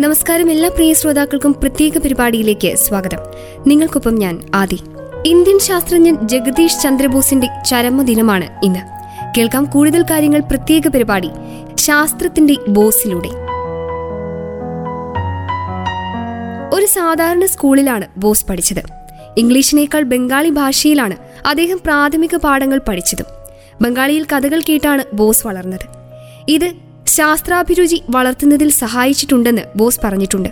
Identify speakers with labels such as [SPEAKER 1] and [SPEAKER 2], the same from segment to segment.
[SPEAKER 1] നമസ്കാരം എല്ലാ പ്രിയ ശ്രോതാക്കൾക്കും പ്രത്യേക പരിപാടിയിലേക്ക് സ്വാഗതം. നിങ്ങൾക്കൊപ്പം ഞാൻ ആദി. ഇന്ത്യൻ ശാസ്ത്രജ്ഞൻ ജഗദീഷ് ചന്ദ്രബോസിന്റെ ചരമദിനമാണ് ഇന്ന്. കേൾക്കാം കൂടുതൽ കാര്യങ്ങൾ പ്രത്യേക പരിപാടി ശാസ്ത്രത്തിന്റെ ബോസിലൂടെ. ഒരു സാധാരണ സ്കൂളിലാണ് ബോസ് പഠിച്ചത്. ഇംഗ്ലീഷിനേക്കാൾ ബംഗാളി ഭാഷയിലാണ് അദ്ദേഹം പ്രാഥമിക പാഠങ്ങൾ പഠിച്ചതും. ബംഗാളിയിൽ കഥകൾ കേട്ടാണ് ബോസ് വളർന്നത്. ഇത് ശാസ്ത്രാഭിരുചി വളർത്തുന്നതിൽ സഹായിച്ചിട്ടുണ്ടെന്ന് ബോസ് പറഞ്ഞിട്ടുണ്ട്.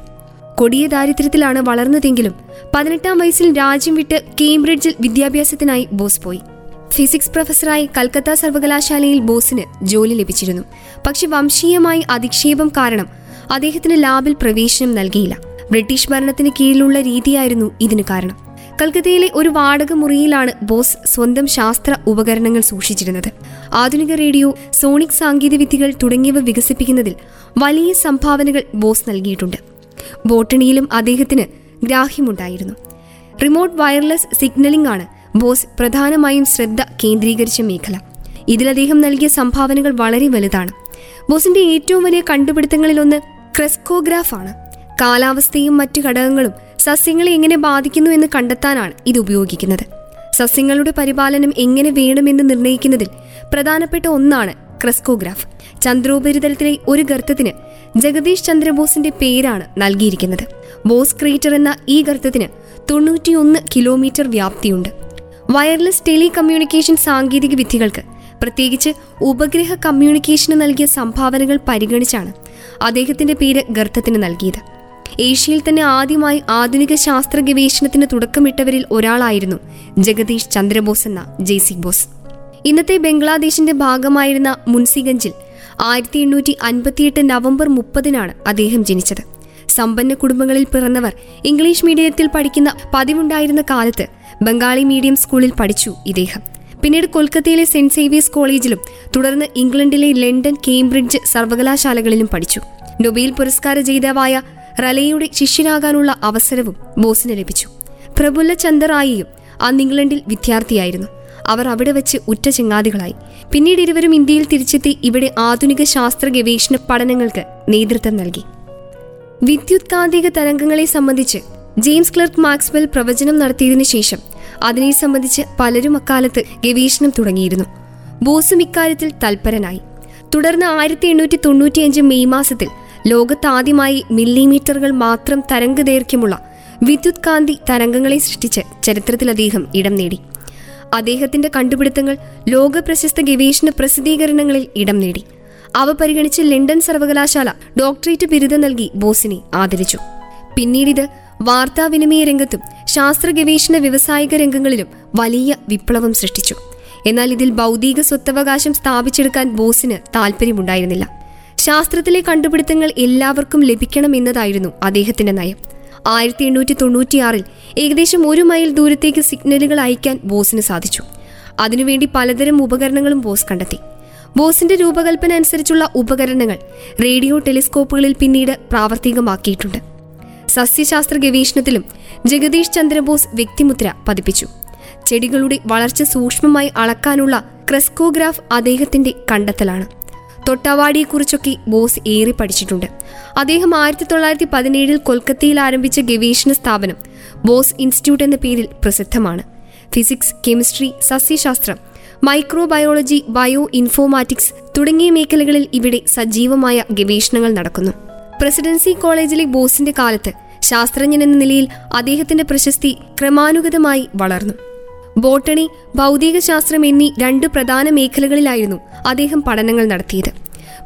[SPEAKER 1] കൊടിയ ദാരിദ്ര്യത്തിലാണ് വളർന്നതെങ്കിലും പതിനെട്ടാം വയസ്സിൽ രാജ്യം വിട്ട് കേംബ്രിഡ്ജിൽ വിദ്യാഭ്യാസത്തിനായി ബോസ് പോയി. ഫിസിക്സ് പ്രൊഫസറായി കൽക്കത്ത സർവകലാശാലയിൽ ബോസിന് ജോലി ലഭിച്ചിരുന്നു. പക്ഷെ വംശീയമായി അധിക്ഷേപം കാരണം അദ്ദേഹത്തിന് ലാബിൽ പ്രവേശനം നൽകിയില്ല. ബ്രിട്ടീഷ് ഭരണത്തിന് കീഴിലുള്ള രീതിയായിരുന്നു ഇതിന് കാരണം. കൽക്കത്തയിലെ ഒരു വാടക മുറിയിലാണ് ബോസ് സ്വന്തം ശാസ്ത്ര ഉപകരണങ്ങൾ സൂക്ഷിച്ചിരുന്നത്. ആധുനിക റേഡിയോ സോണിക് സാങ്കേതികവിദ്യകൾ തുടങ്ങിയവ വികസിപ്പിക്കുന്നതിൽ വലിയ സംഭാവനകൾ ബോസ് നൽകിയിട്ടുണ്ട്. ബോട്ടണിയിലും അദ്ദേഹത്തിന് ഗ്രാഹ്യമുണ്ടായിരുന്നു. റിമോട്ട് വയർലെസ് സിഗ്നലിംഗ് ആണ് ബോസ് പ്രധാനമായും ശ്രദ്ധ കേന്ദ്രീകരിച്ച മേഖല. ഇതിൽ അദ്ദേഹം നൽകിയ സംഭാവനകൾ വളരെ വലുതാണ്. ബോസിന്റെ ഏറ്റവും വലിയ കണ്ടുപിടുത്തങ്ങളിലൊന്ന് ക്രെസ്കോഗ്രാഫ് ആണ് കാലാവസ്ഥയും മറ്റു ഘടകങ്ങളും സസ്യങ്ങളെ എങ്ങനെ ബാധിക്കുന്നു എന്ന് കണ്ടെത്താനാണ് ഇത് ഉപയോഗിക്കുന്നത്. സസ്യങ്ങളുടെ പരിപാലനം എങ്ങനെ വേണമെന്ന് നിർണയിക്കുന്നതിൽ പ്രധാനപ്പെട്ട ഒന്നാണ് ക്രെസ്കോഗ്രാഫ്. ചന്ദ്രോപരിതലത്തിലെ ഒരു ഗർത്തത്തിന് ജഗദീഷ് ചന്ദ്രബോസിന്റെ പേരാണ് നൽകിയിരിക്കുന്നത്. ബോസ് ക്രീറ്റർ എന്ന ഈ ഗർത്തത്തിന് തൊണ്ണൂറ്റിയൊന്ന് കിലോമീറ്റർ വ്യാപ്തിയുണ്ട്. വയർലെസ് ടെലി കമ്മ്യൂണിക്കേഷൻ സാങ്കേതിക വിദ്യകൾക്ക് പ്രത്യേകിച്ച് ഉപഗ്രഹ കമ്മ്യൂണിക്കേഷന് നൽകിയ സംഭാവനകൾ പരിഗണിച്ചാണ് അദ്ദേഹത്തിന്റെ പേര് ഗർത്തത്തിന് നൽകിയത്. ഏഷ്യയിൽ തന്നെ ആദ്യമായി ആധുനിക ശാസ്ത്ര ഗവേഷണത്തിന് തുടക്കമിട്ടവരിൽ ഒരാളായിരുന്നു ജഗദീഷ് ചന്ദ്രബോസ് എന്ന ജെയ്സി ബോസ്. ഇന്നത്തെ ബംഗ്ലാദേശിന്റെ ഭാഗമായിരുന്ന മുൻസിഗഞ്ചിൽ ആയിരത്തി എണ്ണൂറ്റി അൻപത്തിയെട്ട് നവംബർ മുപ്പതിനാണ് അദ്ദേഹം ജനിച്ചത്. സമ്പന്ന കുടുംബങ്ങളിൽ പിറന്നവർ ഇംഗ്ലീഷ് മീഡിയത്തിൽ പഠിക്കുന്ന പതിവുണ്ടായിരുന്ന കാലത്ത് ബംഗാളി മീഡിയം സ്കൂളിൽ പഠിച്ചു ഇദ്ദേഹം. പിന്നീട് കൊൽക്കത്തയിലെ സെന്റ് സേവിയേഴ്സ് കോളേജിലും തുടർന്ന് ഇംഗ്ലണ്ടിലെ ലണ്ടൻ കേംബ്രിഡ്ജ് സർവകലാശാലകളിലും പഠിച്ചു. നൊബേൽ പുരസ്കാര ജേതാവായ റലയുടെ ശിഷ്യനാകാനുള്ള അവസരവും ബോസിന് ലഭിച്ചു. പ്രഫുല്ല ചന്ദറായിയും അന്ന് ഇംഗ്ലണ്ടിൽ വിദ്യാർത്ഥിയായിരുന്നു. അവർ അവിടെ വെച്ച് ഉറ്റ ചെങ്ങാതികളായി. പിന്നീട് ഇരുവരും ഇന്ത്യയിൽ തിരിച്ചെത്തി ഇവിടെ ആധുനിക ശാസ്ത്ര ഗവേഷണ പഠനങ്ങൾക്ക് നേതൃത്വം നൽകി. വിദ്യുത്കാന്തിക തരംഗങ്ങളെ സംബന്ധിച്ച് ജെയിംസ് ക്ലർക്ക് മാക്സ്വെൽ പ്രവചനം നടത്തിയതിനു ശേഷം അതിനെ സംബന്ധിച്ച് പലരും അക്കാലത്ത് ഗവേഷണം തുടങ്ങിയിരുന്നു. ബോസും ഇക്കാര്യത്തിൽ തൽപരനായി. തുടർന്ന് ആയിരത്തി എണ്ണൂറ്റി തൊണ്ണൂറ്റിയഞ്ച് മെയ് മാസത്തിൽ ലോകത്താദ്യമായി മില്ലിമീറ്ററുകൾ മാത്രം തരംഗദൈർഘ്യമുള്ള വിദ്യുത് കാന്തി തരംഗങ്ങളെ സൃഷ്ടിച്ച് ചരിത്രത്തിൽ അദ്ദേഹം ഇടം നേടി. അദ്ദേഹത്തിന്റെ കണ്ടുപിടുത്തങ്ങൾ ലോക പ്രശസ്ത ഗവേഷണ പ്രസിദ്ധീകരണങ്ങളിൽ ഇടം നേടി. അവ പരിഗണിച്ച് ലണ്ടൻ സർവകലാശാല ഡോക്ടറേറ്റ് ബിരുദം നൽകി ബോസിനെ ആദരിച്ചു. പിന്നീട് ഇത് വാർത്താവിനിമയ രംഗത്തും ശാസ്ത്ര ഗവേഷണ വ്യവസായിക രംഗങ്ങളിലും വലിയ വിപ്ലവം സൃഷ്ടിച്ചു. എന്നാൽ ഇതിൽ ഭൗതിക സ്വത്തവകാശം സ്ഥാപിച്ചെടുക്കാൻ ബോസിന് താല്പര്യമുണ്ടായിരുന്നില്ല ശാസ്ത്രത്തിലെ കണ്ടുപിടുത്തങ്ങൾ എല്ലാവർക്കും ലഭിക്കണം എന്നതായിരുന്നു അദ്ദേഹത്തിന്റെ നയം. ആയിരത്തി എണ്ണൂറ്റി തൊണ്ണൂറ്റിയാറിൽ ഏകദേശം ഒരു മൈൽ ദൂരത്തേക്ക് സിഗ്നലുകൾ അയക്കാൻ ബോസിന് സാധിച്ചു. അതിനുവേണ്ടി പലതരം ഉപകരണങ്ങളും ബോസ് കണ്ടെത്തി. ബോസിന്റെ രൂപകൽപ്പന അനുസരിച്ചുള്ള ഉപകരണങ്ങൾ റേഡിയോ ടെലിസ്കോപ്പുകളിൽ പിന്നീട് പ്രാവർത്തികമാക്കിയിട്ടുണ്ട്. സസ്യശാസ്ത്ര ഗവേഷണത്തിലും ജഗദീഷ് ചന്ദ്രബോസ് വ്യക്തിമുദ്ര പതിപ്പിച്ചു. ചെടികളുടെ വളർച്ച സൂക്ഷ്മമായി അളക്കാനുള്ള ക്രെസ്കോഗ്രാഫ് അദ്ദേഹത്തിന്റെ കണ്ടെത്തലാണ്. തൊട്ടാവാടിയെക്കുറിച്ചൊക്കെ ബോസ് ഏറെ പഠിച്ചിട്ടുണ്ട്. അദ്ദേഹം ആയിരത്തി തൊള്ളായിരത്തി പതിനേഴിൽ കൊൽക്കത്തയിൽ ആരംഭിച്ച ഗവേഷണ സ്ഥാപനം ബോസ് ഇൻസ്റ്റിറ്റ്യൂട്ട് എന്ന പേരിൽ പ്രസിദ്ധമാണ്. ഫിസിക്സ് കെമിസ്ട്രി സസ്യശാസ്ത്രം മൈക്രോബയോളജി ബയോ ഇൻഫോമാറ്റിക്സ് തുടങ്ങിയ മേഖലകളിൽ ഇവിടെ സജീവമായ ഗവേഷണങ്ങൾ നടക്കുന്നു. പ്രസിഡൻസി കോളേജിലെ ബോസിന്റെ കാലത്ത് ശാസ്ത്രജ്ഞൻ എന്ന നിലയിൽ അദ്ദേഹത്തിന്റെ പ്രശസ്തി ക്രമാനുഗതമായി വളർന്നു. ബോട്ടണി ഭൗതികശാസ്ത്രം എന്നീ രണ്ട് പ്രധാന മേഖലകളിലായിരുന്നു അദ്ദേഹം പഠനങ്ങൾ നടത്തിയത്.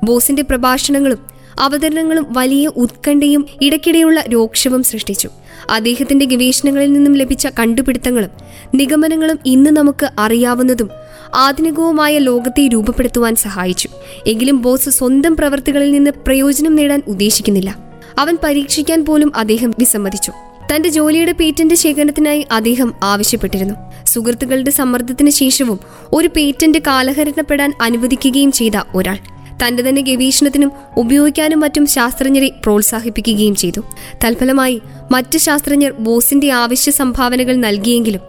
[SPEAKER 1] ബോസിന്റെ പ്രഭാഷണങ്ങളും അവതരണങ്ങളും വലിയ ഉത്കണ്ഠയും ഇടയ്ക്കിടെയുള്ള രോക്ഷവും സൃഷ്ടിച്ചു. അദ്ദേഹത്തിന്റെ ഗവേഷണങ്ങളിൽ നിന്നും ലഭിച്ച കണ്ടുപിടുത്തങ്ങളും നിഗമനങ്ങളും ഇന്ന് നമുക്ക് അറിയാവുന്നതും ആധുനികവുമായ ലോകത്തെ രൂപപ്പെടുത്തുവാൻ സഹായിച്ചു. എങ്കിലും ബോസ് സ്വന്തം പ്രവൃത്തികളിൽ നിന്ന് പ്രയോജനം നേടാൻ ഉദ്ദേശിക്കുന്നില്ല. അവൻ പരീക്ഷിക്കാൻ പോലും അദ്ദേഹം വിസമ്മതിച്ചു. തന്റെ ജോലിയുടെ പേറ്റന്റ് ശേഖരണത്തിനായി അദ്ദേഹം ആവശ്യപ്പെട്ടിരുന്നു. സുഹൃത്തുക്കളുടെ സമ്മർദ്ദത്തിന് ശേഷവും ഒരു പേറ്റന്റ് കാലഹരണപ്പെടാൻ അനുവദിക്കുകയും ചെയ്ത ഒരാൾ തന്റെ തന്നെ ഗവേഷണത്തിനും ഉപയോഗിക്കാനും മറ്റും ശാസ്ത്രജ്ഞരെ പ്രോത്സാഹിപ്പിക്കുകയും ചെയ്തു. തൽഫലമായി മറ്റ് ശാസ്ത്രജ്ഞർ ബോസിന്റെ ആവശ്യ സംഭാവനകൾ നൽകിയെങ്കിലും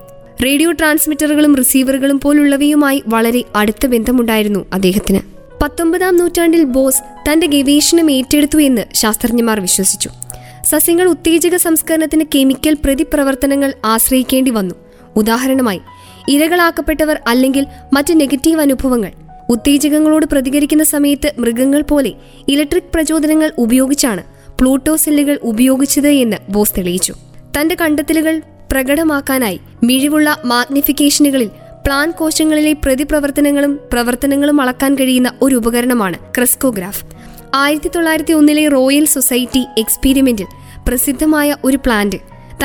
[SPEAKER 1] റേഡിയോ ട്രാൻസ്മിറ്ററുകളും റിസീവറുകളും പോലുള്ളവയുമായി വളരെ അടുത്ത ബന്ധമുണ്ടായിരുന്നു അദ്ദേഹത്തിന്. പത്തൊമ്പതാം നൂറ്റാണ്ടിൽ ബോസ് തന്റെ ഗവേഷണം ഏറ്റെടുത്തു എന്ന് ശാസ്ത്രജ്ഞന്മാർ വിശ്വസിച്ചു. സസ്യങ്ങൾ ഉത്തേജക സംസ്കരണത്തിന് കെമിക്കൽ പ്രതിപ്രവർത്തനങ്ങൾ ആശ്രയിക്കേണ്ടി വന്നു. ഉദാഹരണമായി ഇരകളാക്കപ്പെട്ടവർ അല്ലെങ്കിൽ മറ്റ് നെഗറ്റീവ് അനുഭവങ്ങൾ. ഉത്തേജകങ്ങളോട് പ്രതികരിക്കുന്ന സമയത്ത് മൃഗങ്ങൾ പോലെ ഇലക്ട്രിക് പ്രചോദനങ്ങൾ ഉപയോഗിച്ചാണ് പ്ലൂട്ടോ സെല്ലുകൾ ഉപയോഗിച്ചത് എന്ന് ബോസ് തെളിയിച്ചു. തന്റെ കണ്ടെത്തലുകൾ പ്രകടമാക്കാനായി മിഴിവുള്ള മാഗ്നിഫിക്കേഷനുകളിൽ പ്ലാൻ കോശങ്ങളിലെ പ്രതിപ്രവർത്തനങ്ങളും പ്രവർത്തനങ്ങളും അളക്കാൻ കഴിയുന്ന ഒരു ഉപകരണമാണ് ക്രെസ്കോഗ്രാഫ്. ആയിരത്തി തൊള്ളായിരത്തി ഒന്നിലെ റോയൽ സൊസൈറ്റി എക്സ്പീരിമെന്റിൽ പ്രസിദ്ധമായ ഒരു പ്ലാന്റ്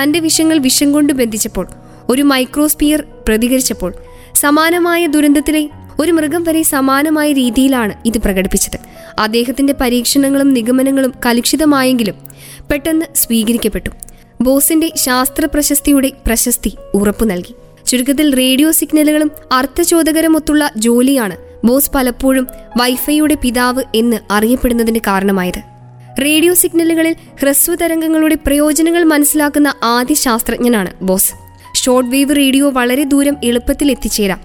[SPEAKER 1] തന്റെ വിഷങ്ങൾ വിഷം കൊണ്ട് ബന്ധിച്ചപ്പോൾ ഒരു മൈക്രോസ്പിയർ പ്രതികരിച്ചപ്പോൾ സമാനമായ ദുരന്തത്തിലെ ഒരു മൃഗം വരെ സമാനമായ രീതിയിലാണ് ഇത് പ്രകടിപ്പിച്ചത്. അദ്ദേഹത്തിന്റെ പരീക്ഷണങ്ങളും നിഗമനങ്ങളും കലുഷിതമായെങ്കിലും പെട്ടെന്ന് സ്വീകരിക്കപ്പെട്ടു. ബോസിന്റെ ശാസ്ത്ര പ്രശസ്തിയുടെ പ്രശസ്തി ഉറപ്പു നൽകി ചുരുക്കത്തിൽ റേഡിയോ സിഗ്നലുകളും അർത്ഥചോദകരമൊത്തുള്ള ജോലിയാണ് ബോസ് പലപ്പോഴും വൈഫൈയുടെ പിതാവ് എന്ന് അറിയപ്പെടുന്നതിന് കാരണമായത്. റേഡിയോ സിഗ്നലുകളിൽ ഹ്രസ്വ തരംഗങ്ങളുടെ പ്രയോജനങ്ങൾ മനസ്സിലാക്കുന്ന ആദ്യ ശാസ്ത്രജ്ഞനാണ് ബോസ്. ഷോർട്ട് വേവ് റേഡിയോ വളരെ ദൂരം എളുപ്പത്തിൽ എത്തിച്ചേരാം.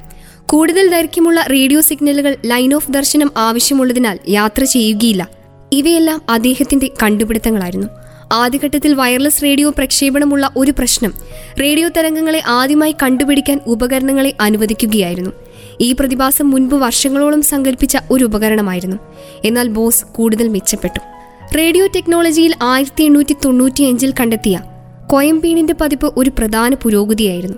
[SPEAKER 1] കൂടുതൽ ദൈർഘ്യമുള്ള റേഡിയോ സിഗ്നലുകൾ ലൈൻ ഓഫ് ദർശനം ആവശ്യമുള്ളതിനാൽ യാത്ര ചെയ്യുകയില്ല. ഇവയെല്ലാം അദ്ദേഹത്തിന്റെ കണ്ടുപിടുത്തങ്ങളായിരുന്നു. ആദ്യഘട്ടത്തിൽ വയർലെസ് റേഡിയോ പ്രക്ഷേപണമുള്ള ഒരു പ്രശ്നം റേഡിയോ തരംഗങ്ങളെ ആദ്യമായി കണ്ടുപിടിക്കാൻ ഉപകരണങ്ങളെ അനുവദിക്കുകയായിരുന്നു. ഈ പ്രതിഭാസം മുൻപ് വർഷങ്ങളോളം സങ്കല്പിച്ച ഒരു ഉപകരണമായിരുന്നു. എന്നാൽ ബോസ് കൂടുതൽ മെച്ചപ്പെട്ടു. റേഡിയോ ടെക്നോളജിയിൽ ആയിരത്തി എണ്ണൂറ്റി തൊണ്ണൂറ്റിയഞ്ചിൽ കണ്ടെത്തിയ കോയമ്പീണിന്റെ പതിപ്പ് ഒരു പ്രധാന പുരോഗതിയായിരുന്നു.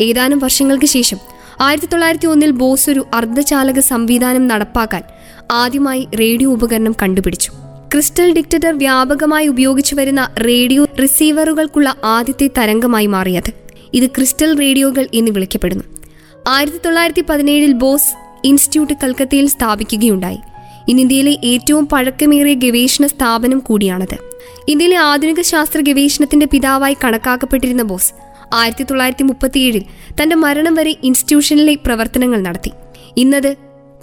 [SPEAKER 1] ഏതാനും വർഷങ്ങൾക്ക് ശേഷം ആയിരത്തി തൊള്ളായിരത്തി ഒന്നിൽ ബോസ് ഒരു അർദ്ധചാലക സംവിധാനം നടപ്പാക്കാൻ ആദ്യമായി റേഡിയോ ഉപകരണം കണ്ടുപിടിച്ചു. ക്രിസ്റ്റൽ ഡിക്റ്റർ വ്യാപകമായി ഉപയോഗിച്ചു വരുന്ന റേഡിയോ റിസീവറുകൾക്കുള്ള ആദ്യത്തെ തരംഗമായി മാറിയത്. ഇത് ക്രിസ്റ്റൽ റേഡിയോകൾ എന്ന് വിളിക്കപ്പെടുന്നു. ആയിരത്തി തൊള്ളായിരത്തി പതിനേഴിൽ ബോസ് ഇൻസ്റ്റിറ്റ്യൂട്ട് കൽക്കത്തയിൽ സ്ഥാപിക്കുകയുണ്ടായി. ഇന്ന് ഇന്ത്യയിലെ ഏറ്റവും പഴക്കമേറിയ ഗവേഷണ സ്ഥാപനം കൂടിയാണത്. ഇന്ത്യയിലെ ആധുനിക ശാസ്ത്ര ഗവേഷണത്തിന്റെ പിതാവായി കണക്കാക്കപ്പെട്ടിരുന്ന ബോസ് ആയിരത്തി തൊള്ളായിരത്തി മുപ്പത്തിയേഴിൽ തന്റെ മരണം വരെ ഇൻസ്റ്റിറ്റ്യൂഷനിലെ പ്രവർത്തനങ്ങൾ നടത്തി. ഇന്നത്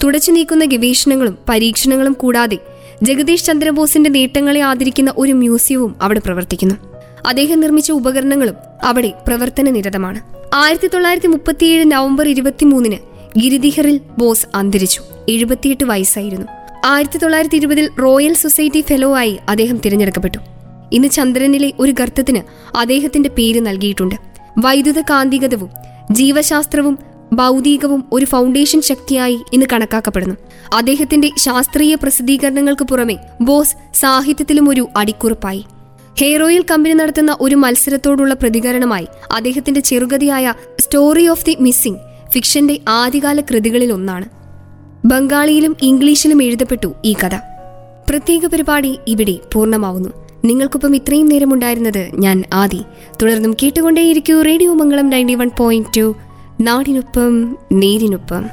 [SPEAKER 1] തുടച്ചു നീക്കുന്ന ഗവേഷണങ്ങളും പരീക്ഷണങ്ങളും കൂടാതെ ജഗദീഷ് ചന്ദ്രബോസിന്റെ നേട്ടങ്ങളെ ആദരിക്കുന്ന ഒരു മ്യൂസിയവും അവിടെ പ്രവർത്തിക്കുന്നു. അദ്ദേഹം നിർമ്മിച്ച ഉപകരണങ്ങളും അവിടെ പ്രവർത്തന നിരതമാണ് ആയിരത്തി തൊള്ളായിരത്തി മുപ്പത്തിയേഴ് നവംബർ ഇരുപത്തിമൂന്നിന് ഗിരിദിഹറിൽ ബോസ് അന്തരിച്ചു. എഴുപത്തിയെട്ട് വയസ്സായിരുന്നു. ആയിരത്തി തൊള്ളായിരത്തി ഇരുപതിൽ റോയൽ സൊസൈറ്റി ഫെലോ ആയി അദ്ദേഹം തിരഞ്ഞെടുക്കപ്പെട്ടു. ഇന്ന് ചന്ദ്രനിലെ ഒരു ഗർത്തത്തിന് അദ്ദേഹത്തിന്റെ പേര് നൽകിയിട്ടുണ്ട്. വൈദ്യുത കാന്തികതവും ജീവശാസ്ത്രവും ഭൗതികവും ഒരു ഫൗണ്ടേഷൻ ശക്തിയായി ഇന്ന് കണക്കാക്കപ്പെടുന്നു. അദ്ദേഹത്തിന്റെ ശാസ്ത്രീയ പ്രസിദ്ധീകരണങ്ങൾക്ക് പുറമെ ബോസ് സാഹിത്യത്തിലും ഒരു അടിക്കുറിപ്പായി. ഹെയർ ഓയിൽ കമ്പനി നടത്തുന്ന ഒരു മത്സരത്തോടുള്ള പ്രതികരണമായി അദ്ദേഹത്തിന്റെ ചെറുകഥയായ സ്റ്റോറി ഓഫ് ദി മിസ്സിംഗ് ഫിക്ഷന്റെ ആദ്യകാല കൃതികളിൽ ഒന്നാണ്. ബംഗാളിയിലും ഇംഗ്ലീഷിലും എഴുതപ്പെട്ടു ഈ കഥ. പ്രത്യേക പരിപാടി ഇവിടെ പൂർണമാവുന്നു. നിങ്ങൾക്കൊപ്പം ഇത്രയും നേരമുണ്ടായിരുന്നത് ഞാൻ ആദി. തുടർന്നും കേട്ടുകൊണ്ടേയിരിക്കൂ radio Mangalam ninety one point two. നാടിനൊപ്പം നേരിനൊപ്പം.